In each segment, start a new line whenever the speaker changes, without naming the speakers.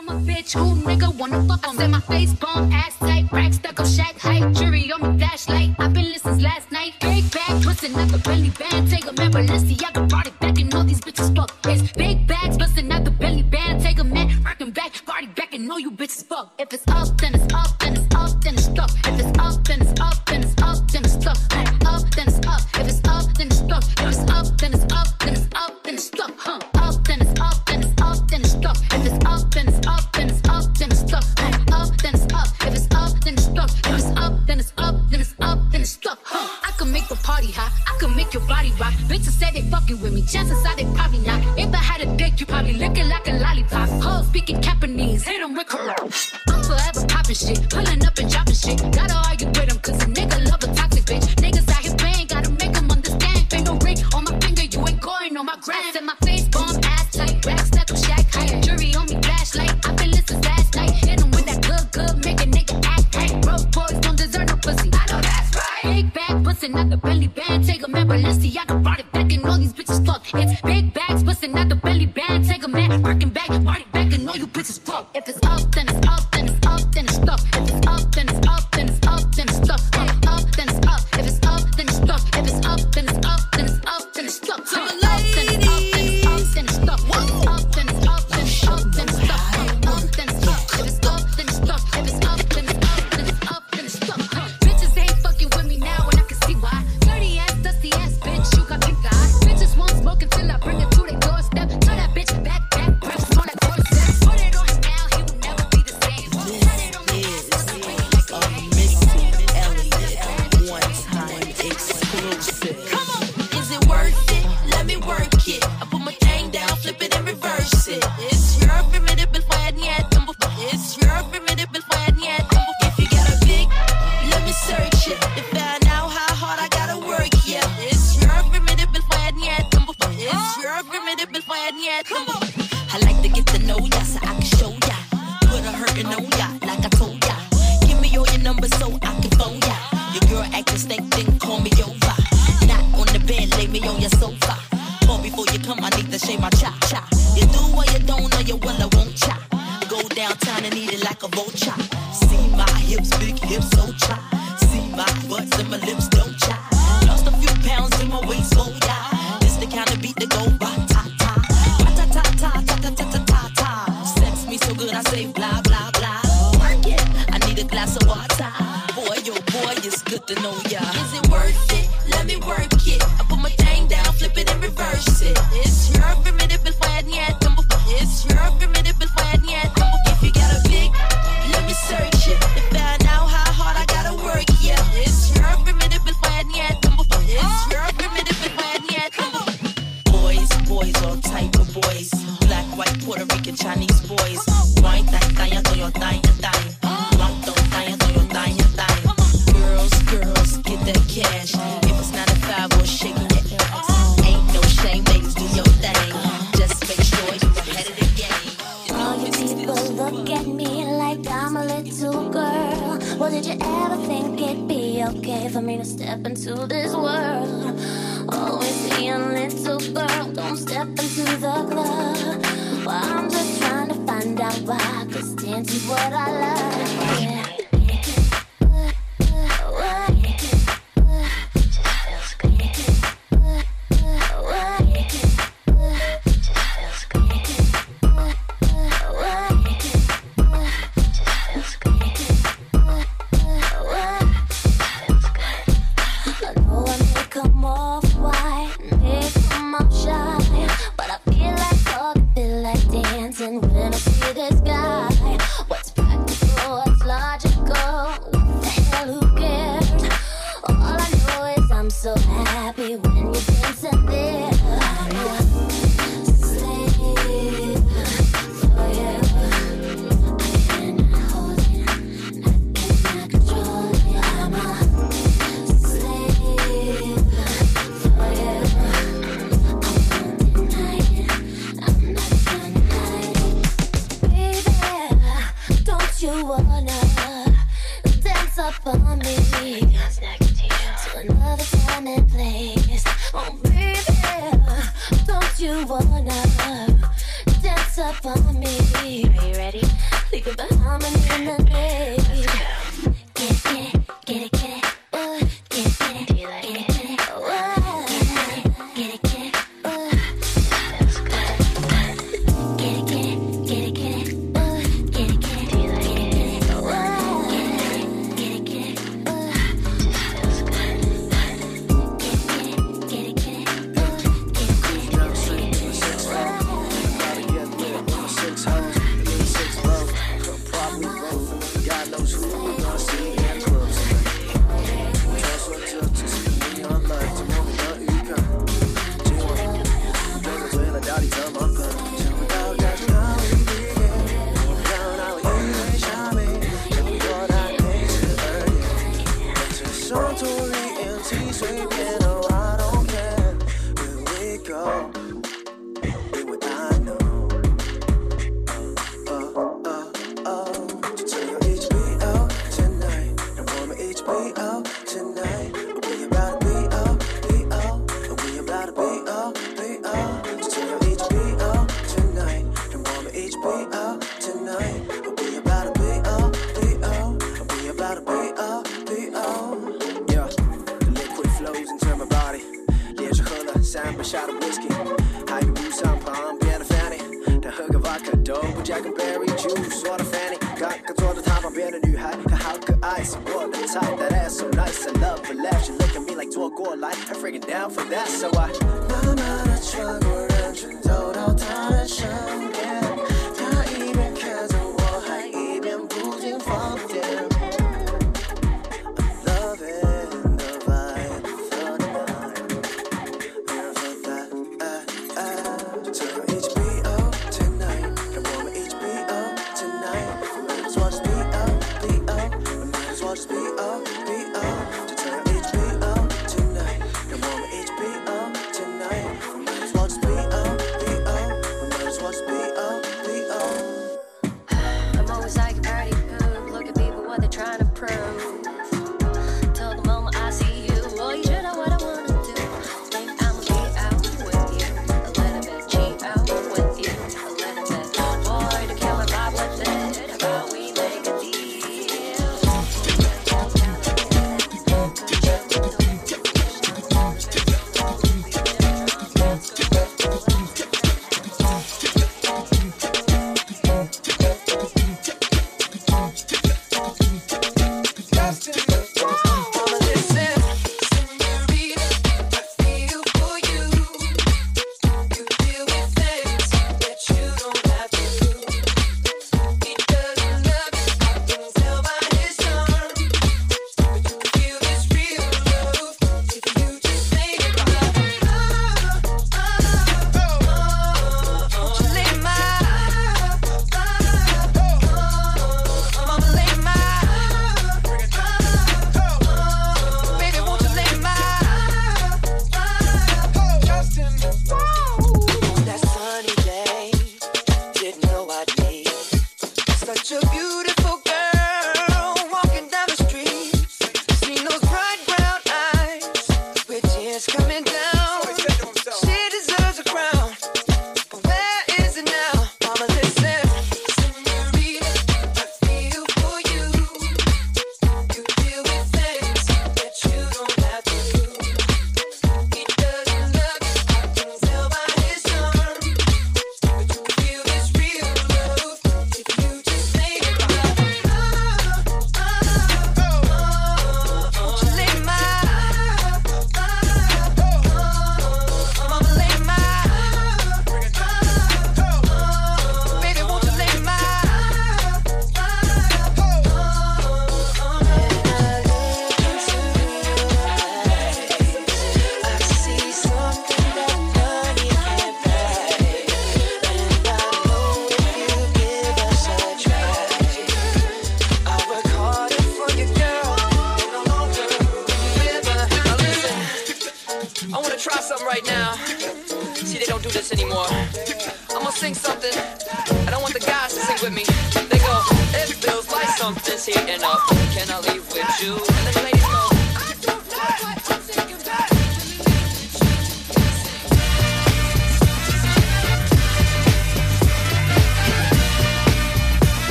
I'm a bitch who nigga wanna fuck on. Said my face bomb, ass tight, rack stuck up, Shaq height, jury on me flashlight. I've been listening last night. Big bag, twisting out the belly band. Take a man, I brought it back, and all these bitches fuck this. Big bags, busting out the belly band. Take a man, rocking back, party back, and all you bitches fuck. If it's up, then it's up, then it's up, then it's up. If it's up, then it's up. chances are they probably not. If I had a dick, you probably looking like a lollipop. Hoes speaking Japanese, hit 'em with corona. I'm forever popping shit, pulling up and dropping shit. Got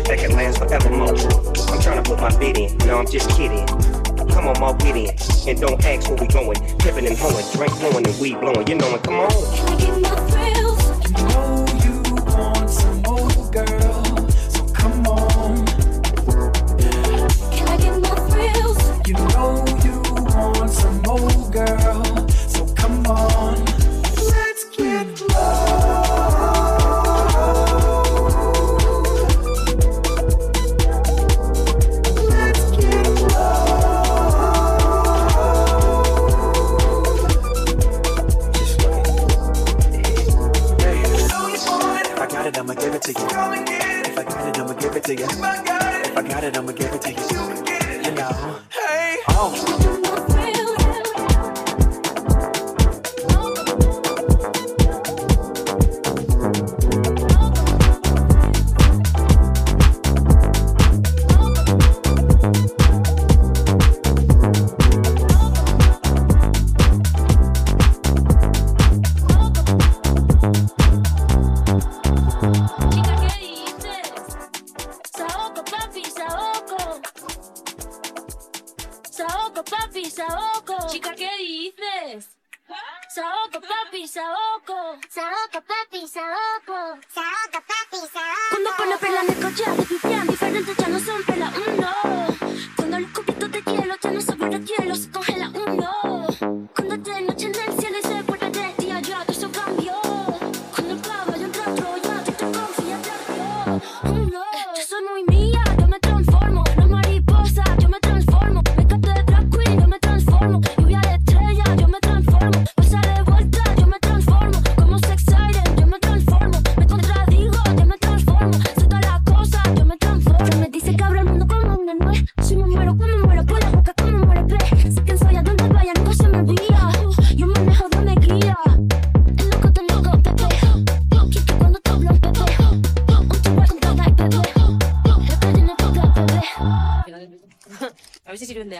shit that can last forevermore. I'm trying to put my bid in, no, I'm just kidding. Come on, my wit in, and don't ask where we going. Pippin' and hoeing, drink blowing and weed blowing, you know it, come on.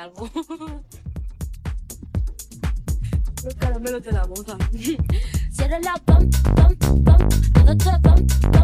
álbum. Los
caramelos de la boca.
Cierra la pam, pam, pam, todo, todo, pam, pam.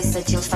Place that you'll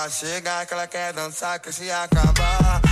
ela chega que ela quer dançar, que se acabar.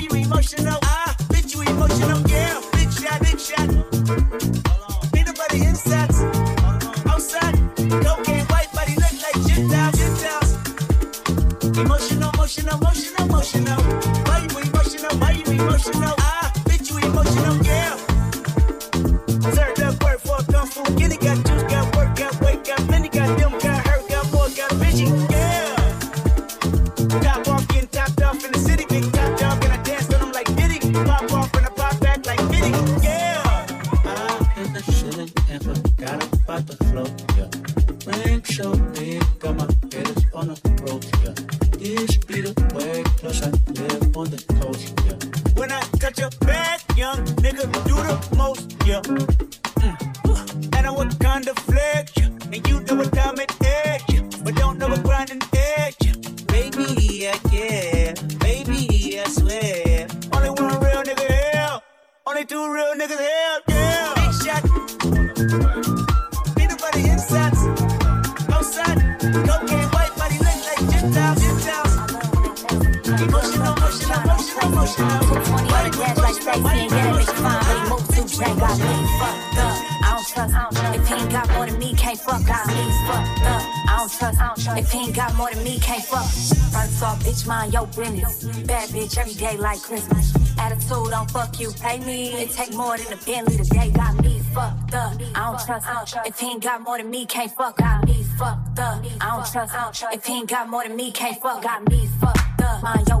you
emotional. Ah, bitch, you emotional. Yeah, bitch, yeah, bitch, yeah.
more than a Bentley today. Got me fucked up. I don't trust. If he ain't got more than me, can't fuck. Got me fucked up. I don't trust. If he ain't got more than me, can't fuck. Got me fucked up. Mind your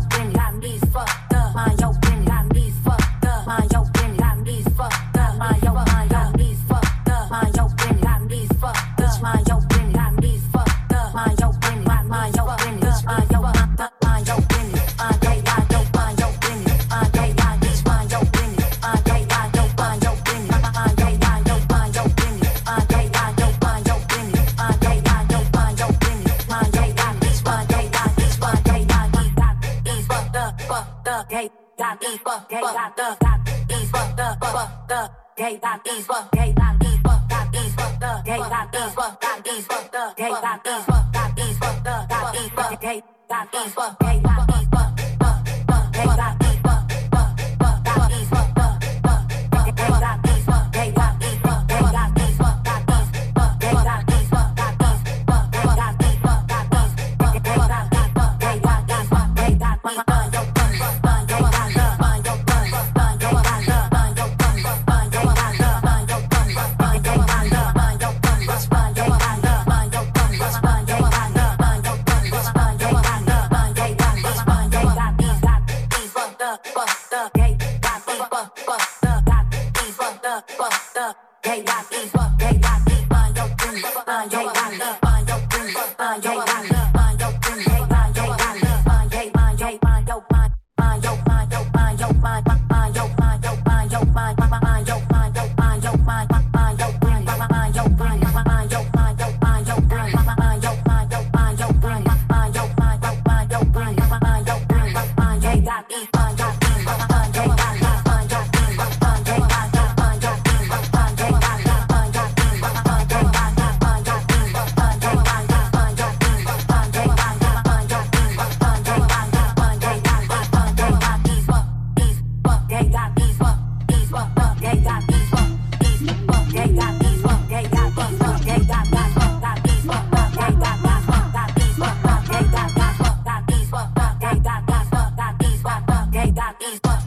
these buttons.